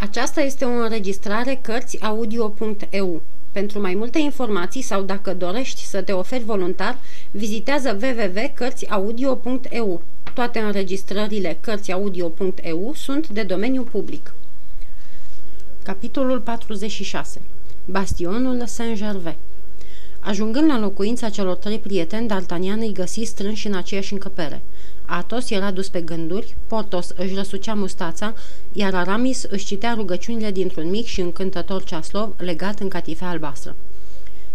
Aceasta este o înregistrare Cărțiaudio.eu. Pentru mai multe informații sau dacă dorești să te oferi voluntar, vizitează www.cărțiaudio.eu. Toate înregistrările Cărțiaudio.eu sunt de domeniu public. Capitolul 46. Bastionul Saint-Gervais Ajungând la locuința celor trei prieteni, D'Artagnan îi găsi strânși în aceeași încăpere. Atos era dus pe gânduri, Portos își răsucea mustața, iar Aramis își citea rugăciunile dintr-un mic și încântător ceaslov legat în catifea albastră.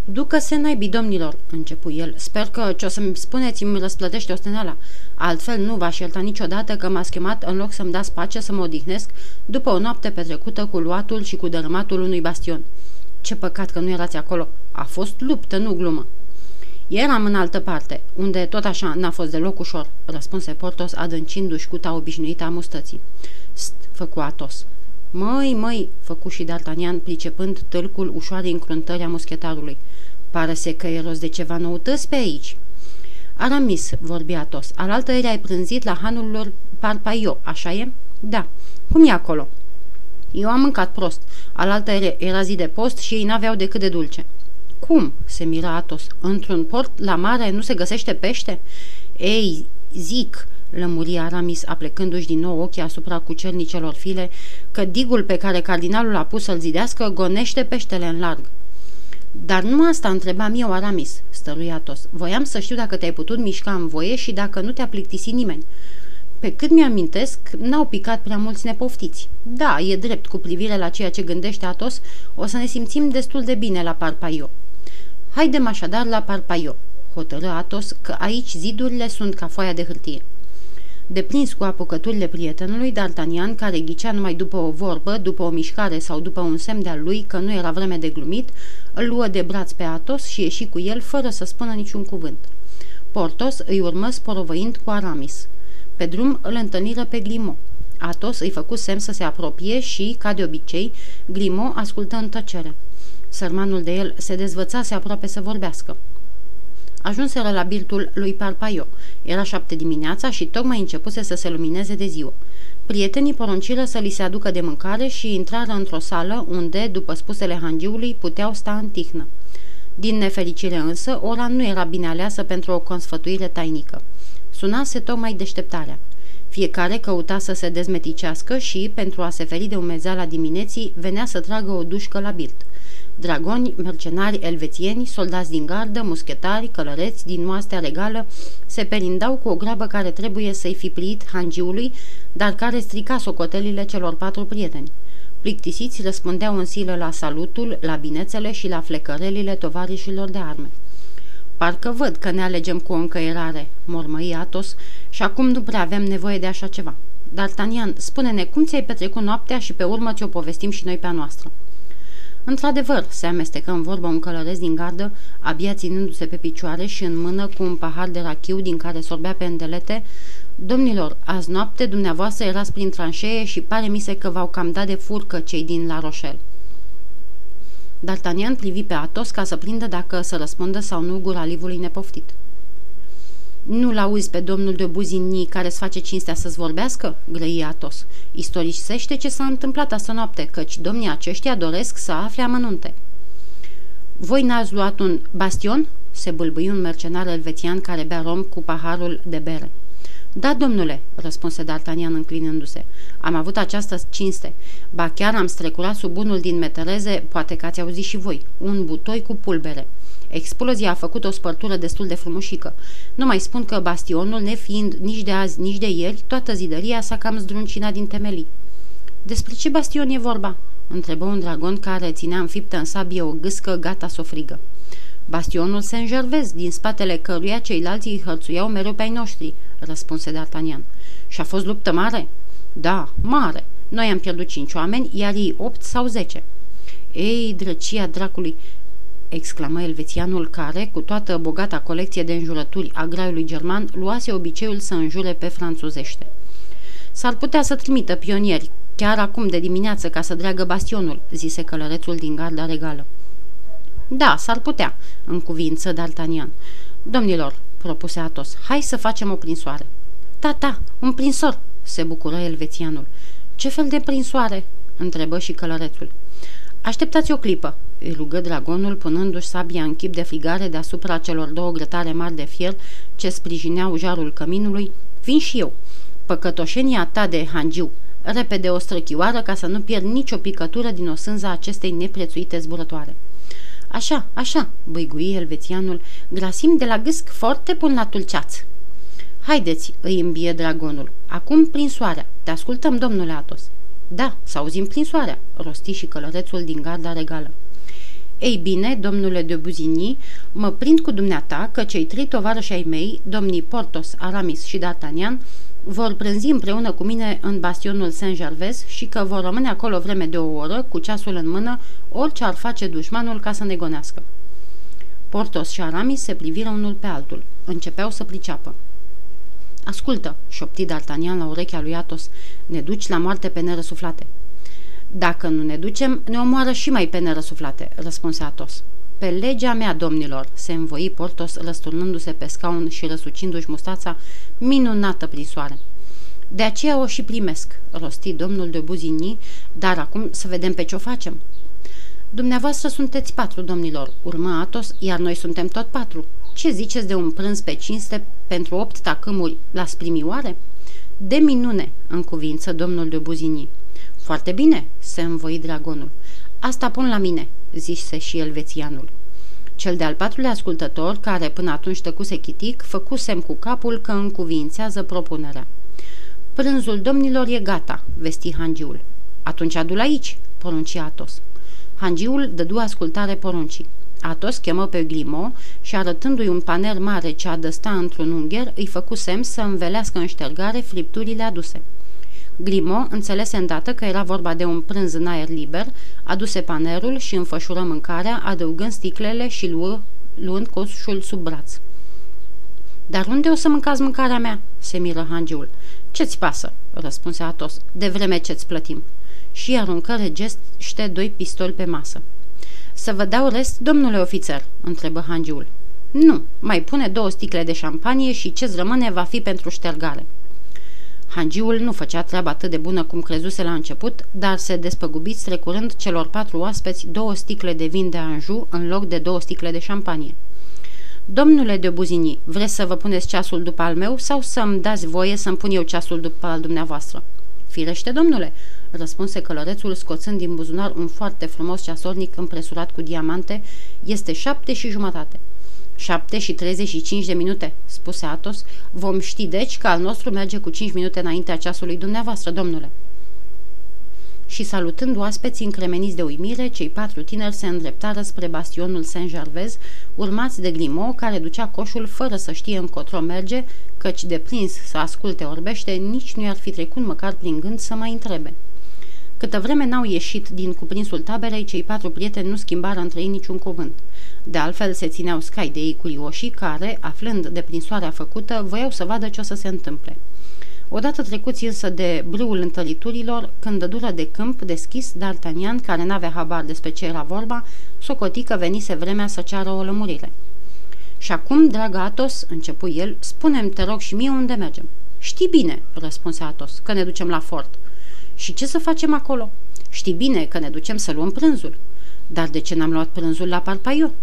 Ducă-se naibii, domnilor, începu el. Sper că ce o să-mi spuneți îmi răsplătește osteneala. Altfel nu v-aș ierta niciodată că m-a schemat în loc să-mi dați pace să mă odihnesc după o noapte petrecută cu luatul și cu dărâmatul unui bastion. Ce păcat că nu erați acolo. A fost luptă, nu glumă. Eram în altă parte, unde tot așa n-a fost deloc ușor, răspunse Portos adâncindu-și cuta obișnuită a mustății. St, făcu Atos. Măi, măi, făcu și D'Artagnan, pricepând tâlcul ușoarei încruntări a muschetarului. Pare să că e rost de ceva noutăți pe aici. Aramis, vorbi Atos, alaltă eri ai prânzit la hanul lor Parpaio, așa e? Da. Cum e acolo? Eu am mâncat prost. Alaltă era zi de post și ei n-aveau decât de dulce. Cum?" se mira Atos. Într-un port la mare nu se găsește pește?" Ei, zic," lămuri Aramis, aplecându-și din nou ochii asupra cucernicelor file, că digul pe care cardinalul a pus să-l zidească gonește peștele în larg. Dar nu asta întrebam eu, Aramis, stărui Atos. Voiam să știu dacă te-ai putut mișca în voie și dacă nu te-a plictisit nimeni. Pe cât mi-amintesc, n-au picat prea mulți nepoftiți. Da, e drept, cu privire la ceea ce gândește Atos, o să ne simțim destul de bine la Parpaio. Haidem așadar la Parpaio, hotără Atos că aici zidurile sunt ca foaia de hârtie. Deprins cu apucăturile prietenului, D'Artagnan, care ghicea numai după o vorbă, după o mișcare sau după un semn de-al lui că nu era vreme de glumit, îl luă de braț pe Atos și ieși cu el fără să spună niciun cuvânt. Portos îi urmă sporovăind cu Aramis. Pe drum îl întâlniră pe Glimo. Atos îi făcu semn să se apropie și, ca de obicei, Glimo ascultă în tăcere. Sărmanul de el se dezvățase aproape să vorbească. Ajunseră la birtul lui Parpaio. Era șapte dimineața și tocmai începuse să se lumineze de ziua. Prietenii porunciră să li se aducă de mâncare și intrară într-o sală unde, după spusele hangiului, puteau sta în tihnă. Din nefericire însă, ora nu era bine aleasă pentru o consfătuire tainică. Sunase tocmai deșteptarea. Fiecare căuta să se dezmeticească și, pentru a se feri de umezeala dimineții, venea să tragă o dușcă la birt. Dragoni, mercenari elvețieni, soldați din gardă, muschetari, călăreți din noastea regală se perindau cu o grabă care trebuie să-i fi pliit hangiului, dar care strica socotelile celor patru prieteni. Plictisiți răspundeau în silă la salutul, la binețele și la flecărelile tovarișilor de arme. Parcă văd că ne alegem cu o încăierare, mormăi Atos, și acum nu prea avem nevoie de așa ceva. D'Artagnan, spune-ne cum ți-ai petrecut noaptea și pe urmă ți-o povestim și noi pe a noastră. Într-adevăr, se amestecă în vorbă un călăreț din gardă, abia ținându-se pe picioare și în mână cu un pahar de rachiu din care sorbea pe îndelete, Domnilor, azi noapte dumneavoastră erați prin tranșee și pare mi se că v-au cam dat de furcă cei din La Rochelle. D'Artagnan privi pe Atos ca să prindă dacă să răspundă sau nu gura livului nepoftit. Nu-l auzi pe domnul de Buzini care îți face cinstea să-ți vorbească?" grăi Atos. Istorisește ce s-a întâmplat astă noapte, căci domnii aceștia doresc să afle amănunte." Voi n-ați luat un bastion?" se bâlbâi un mercenar elvețian care bea rom cu paharul de bere. Da, domnule," răspunse D'Artagnan înclinându-se. Am avut această cinste. Ba chiar am strecurat sub unul din metereze, poate că ați auzit și voi, un butoi cu pulbere. Explozia a făcut o spărtură destul de frumușică. Nu mai spun că bastionul, nefiind nici de azi, nici de ieri, toată zidăria s-a cam zdruncinat din temelii. Despre ce bastion e vorba?" întrebă un dragon care ținea înfiptă în sabie o gâscă gata să o frigă. Bastionul Saint-Gervais, din spatele căruia ceilalți îi hărțuiau mereu pe ai noștri, răspunse D'Artagnan. Și a fost luptă mare? Da, mare. Noi am pierdut cinci oameni, iar ei opt sau zece. Ei, drăcia dracului, exclamă elvețianul care, cu toată bogata colecție de înjurături a graiului german, luase obiceiul să înjure pe franțuzește. S-ar putea să trimită pionieri, chiar acum de dimineață, ca să dreagă bastionul, zise călărețul din garda regală. Da, s-ar putea, în cuvință D'Artagnan. Domnilor, propuse Atos, hai să facem o prinsoare. Ta, ta, un prinsor, se bucură elvețianul. Ce fel de prinsoare? întrebă și călărețul. Așteptați o clipă, îi rugă dragonul punându-și sabia în chip de frigare deasupra celor două grătare mari de fier ce sprijineau jarul căminului. Vin și eu. Păcătoșenia ta de hangiu, repede o străchioară ca să nu pierd nicio picătură din o sânza acestei neprețuite zburătoare. Așa, așa, băigui elvețianul, grasim de la gâsc foarte până la tulceaț. Haideți, îi îmbie dragonul. Acum prin soarea. Te ascultăm, domnule Atos. Da, să auzim prin soarea, rosti și călărețul din garda regală. Ei bine, domnule de Buzini, mă prind cu dumneata că cei trei tovarăși ai mei, domnii Portos, Aramis și D'Artagnan, vor prânzi împreună cu mine în bastionul Saint-Gervais și că vor rămâne acolo vreme de o oră, cu ceasul în mână, orice ar face dușmanul ca să ne gonească. Portos și Aramis se priviră unul pe altul. Începeau să priceapă. Ascultă, șopti D'Artagnan la urechea lui Atos, ne duci la moarte pe nerăsuflate. Dacă nu ne ducem, ne omoară și mai pe nerăsuflate, răspunse Atos. Pe legea mea, domnilor, se învoi Portos răsturnându-se pe scaun și răsucindu-și mustața, minunată prin soare. De aceea o și primesc, rosti domnul de Buzini, dar acum să vedem pe ce o facem. Dumneavoastră sunteți patru, domnilor, urmă Atos, iar noi suntem tot patru. Ce ziceți de un prânz pe cinste pentru opt tacâmuri la sprimioare? De minune, în cuvință domnul de Buzini. Foarte bine, se învoi dragonul. Asta pun la mine, zise și elvețianul. Cel de-al patrulea ascultător, care până atunci tăcuse chitic, făcu semn cu capul că încuvințează propunerea. Prânzul domnilor e gata, vesti hangiul. Atunci adu aici, porunci Atos. Hangiul dădu ascultare poruncii. Atos chemă pe Glimo și arătându-i un paner mare ce adăsta într-un ungher, îi făcu semn să învelească în ștergare fripturile aduse. Glimo înțelese îndată că era vorba de un prânz în aer liber, aduse panerul și înfășură mâncarea, adăugând sticlele și luă, luând coșul sub braț. Dar unde o să mâncați mâncarea mea?" se miră hangiul. Ce-ți pasă?" răspunse Atos, de vreme ce-ți plătim." Și aruncă regește doi pistoli pe masă. Să vă dau rest, domnule ofițer?" întrebă hangiul. Nu, mai pune două sticle de șampanie și ce-ți rămâne va fi pentru ștergare." Hangiul nu făcea treaba atât de bună cum crezuse la început, dar se despăgubit strecurând celor patru oaspeți două sticle de vin de Anjou în loc de două sticle de șampanie. Domnule de Buzini, vreți să vă puneți ceasul după al meu sau să-mi dați voie să-mi pun eu ceasul după al dumneavoastră? Firește, domnule, răspunse călărețul scoțând din buzunar un foarte frumos ceasornic împresurat cu diamante, este șapte și jumătate. 7 și 35 de minute, spuse Atos. Vom ști deci că al nostru merge cu 5 minute înaintea ceasului dumneavoastră, domnule. Și salutând oaspeții încremeniți de uimire, cei patru tineri se îndreptară spre bastionul Saint-Gervais, urmați de Grimaud, care ducea coșul fără să știe încotro merge, căci de prins să asculte orbește, nici nu i-ar fi trecut măcar prin gând să mai întrebe. Câtă vreme n-au ieșit din cuprinsul taberei, cei patru prieteni nu schimbară între ei niciun cuvânt. De altfel se țineau scai de ei curioșii care, aflând de prin soarea făcută, voiau să vadă ce o să se întâmple. Odată trecuți însă de brâul întăriturilor, când dădură de câmp deschis, D'Artagnan, care n-avea habar despre ce era vorba, socoti că venise vremea să ceară o lămurire. Și acum, dragă Atos, începu el, spunem te rog și mie unde mergem. Știi bine, răspunse Atos, că ne ducem la fort. Și ce să facem acolo? Știi bine că ne ducem să luăm prânzul. Dar de ce n-am luat prânzul la Parpaiu?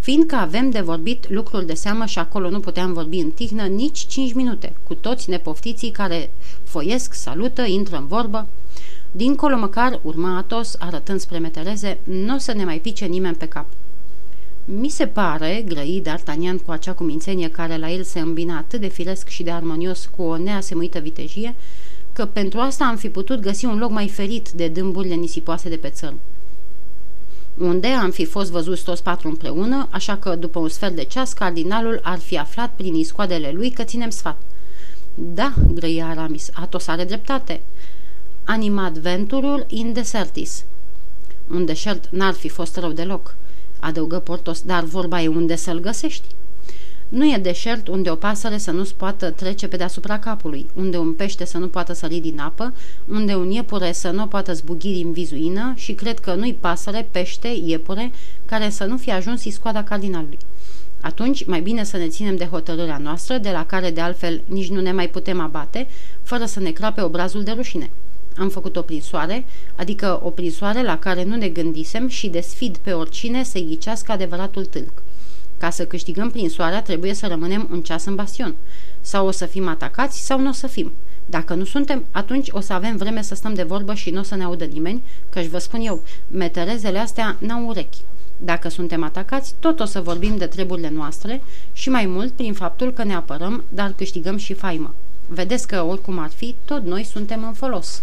Fiindcă avem de vorbit lucruri de seamă și acolo nu puteam vorbi în tihnă nici cinci minute, cu toți nepoftiții care foiesc, salută, intră în vorbă. Dincolo măcar, urma Atos, arătând spre metereze, nu o să ne mai pice nimeni pe cap. Mi se pare, grăi D'Artagnan cu acea cumințenie care la el se îmbina atât de firesc și de armonios cu o neasemuită vitejie, că pentru asta am fi putut găsi un loc mai ferit de dâmburile nisipoase de pe țărm unde am fi fost văzuți toți patru împreună, așa că după un sfert de ceas cardinalul ar fi aflat prin iscoadele lui că ținem sfat. Da, grăia Aramis, Atos are dreptate. Animat venturul in desertis. Un deșert n-ar fi fost rău deloc, adăugă Portos, dar vorba e unde să-l găsești. Nu e deșert unde o pasăre să nu-ți poată trece pe deasupra capului, unde un pește să nu poată sări din apă, unde un iepure să nu poată zbughi din vizuină și cred că nu-i pasăre, pește, iepure, care să nu fie ajuns iscoada cardinalului. Atunci, mai bine să ne ținem de hotărârea noastră, de la care de altfel nici nu ne mai putem abate, fără să ne crape obrazul de rușine. Am făcut o prinsoare, adică o prinsoare la care nu ne gândisem și desfid pe oricine să-i ghicească adevăratul tâlc. Ca să câștigăm prinsoarea trebuie să rămânem un ceas în bastion. Sau o să fim atacați sau nu o să fim. Dacă nu suntem, atunci o să avem vreme să stăm de vorbă și nu o să ne audă nimeni, căci vă spun eu, meterezele astea n-au urechi. Dacă suntem atacați, tot o să vorbim de treburile noastre și mai mult prin faptul că ne apărăm, dar câștigăm și faimă. Vedeți că, oricum ar fi, tot noi suntem în folos.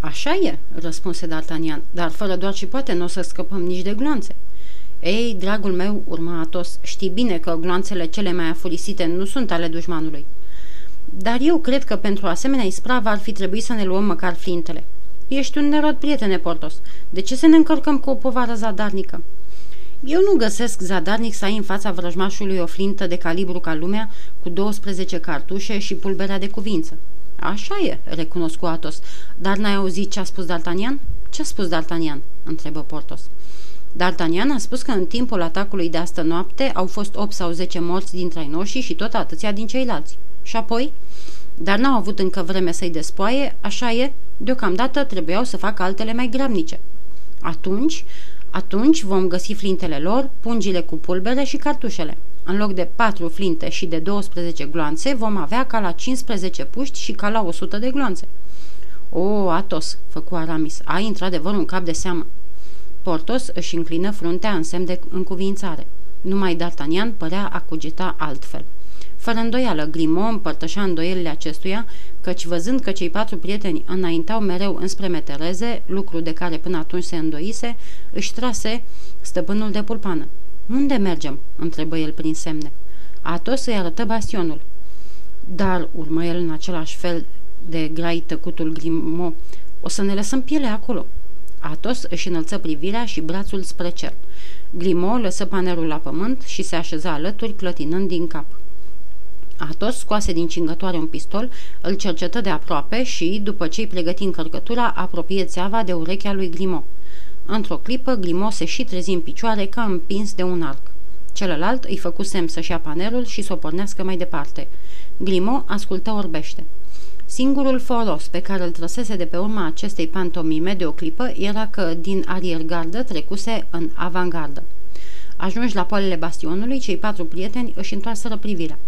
Așa e, răspunse D'Artagnan, dar fără doar și poate nu o să scăpăm nici de gloanțe. Ei, dragul meu, urma Atos, știi bine că gloanțele cele mai afurisite nu sunt ale dușmanului. Dar eu cred că pentru asemenea ispravă ar fi trebuit să ne luăm măcar flintele. Ești un nerod, prietene Portos. De ce să ne încărcăm cu o povară zadarnică? Eu nu găsesc zadarnic să ai în fața vrăjmașului o flintă de calibru ca lumea, cu 12 cartușe și pulberea de cuvință. Așa e, recunosc Atos. Dar n-ai auzit ce a spus D'Artagnan? Ce a spus D'Artagnan? întrebă Portos. D'Artagnan a spus că în timpul atacului de astă noapte au fost 8 sau 10 morți dintre ai noștri și tot atâția din ceilalți. Și apoi? Dar n-au avut încă vreme să-i despoaie, așa e, deocamdată trebuiau să facă altele mai grabnice. Atunci, atunci vom găsi flintele lor, pungile cu pulbere și cartușele. În loc de 4 flinte și de 12 gloanțe, vom avea ca la 15 puști și ca la 100 de gloanțe. O, Atos, făcu Aramis, ai într-adevăr un cap de seamă. Portos își înclină fruntea în semn de încuvințare. Numai D'Artagnan părea a cugita altfel. Fără îndoială, Grimaud împărtășea îndoielile acestuia, căci văzând că cei patru prieteni înaintau mereu înspre metereze, lucru de care până atunci se îndoise, își trase stăpânul de pulpană. Unde mergem?" întrebă el prin semne. Atos îi arătă bastionul. Dar, urmă el în același fel de grai tăcutul Grimaud, o să ne lăsăm pielea acolo. Atos își înălță privirea și brațul spre cer. Grimaud lăsă panerul la pământ și se așeză alături, clătinând din cap. Atos scoase din cingătoare un pistol, îl cercetă de aproape și, după ce îi pregăti încărcătura, apropie țeava de urechea lui Grimo. Într-o clipă, Grimo se și trezi în picioare ca împins de un arc. Celălalt îi făcu semn să-și ia panerul și să o pornească mai departe. Grimo ascultă orbește. Singurul folos pe care îl trăsese de pe urma acestei pantomime de o clipă era că din ariergardă trecuse în avangardă. Ajunși la poalele bastionului, cei patru prieteni își întoarseră privirea.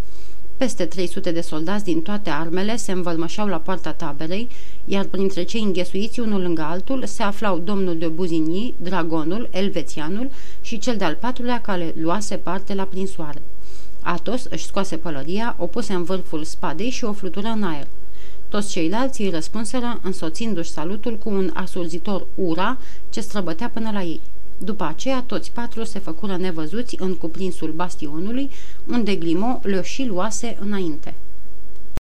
Peste 300 de soldați din toate armele se învălmășeau la poarta taberei, iar printre cei înghesuiți unul lângă altul se aflau domnul de Buzini, dragonul, elvețianul și cel de-al patrulea care luase parte la prinsoare. Atos își scoase pălăria, o puse în vârful spadei și o flutură în aer. Toți ceilalți îi răspunseră însoțindu-și salutul cu un asurzitor ura ce străbătea până la ei. După aceea, toți patru se făcură nevăzuți în cuprinsul bastionului, unde Glimo le și luase înainte.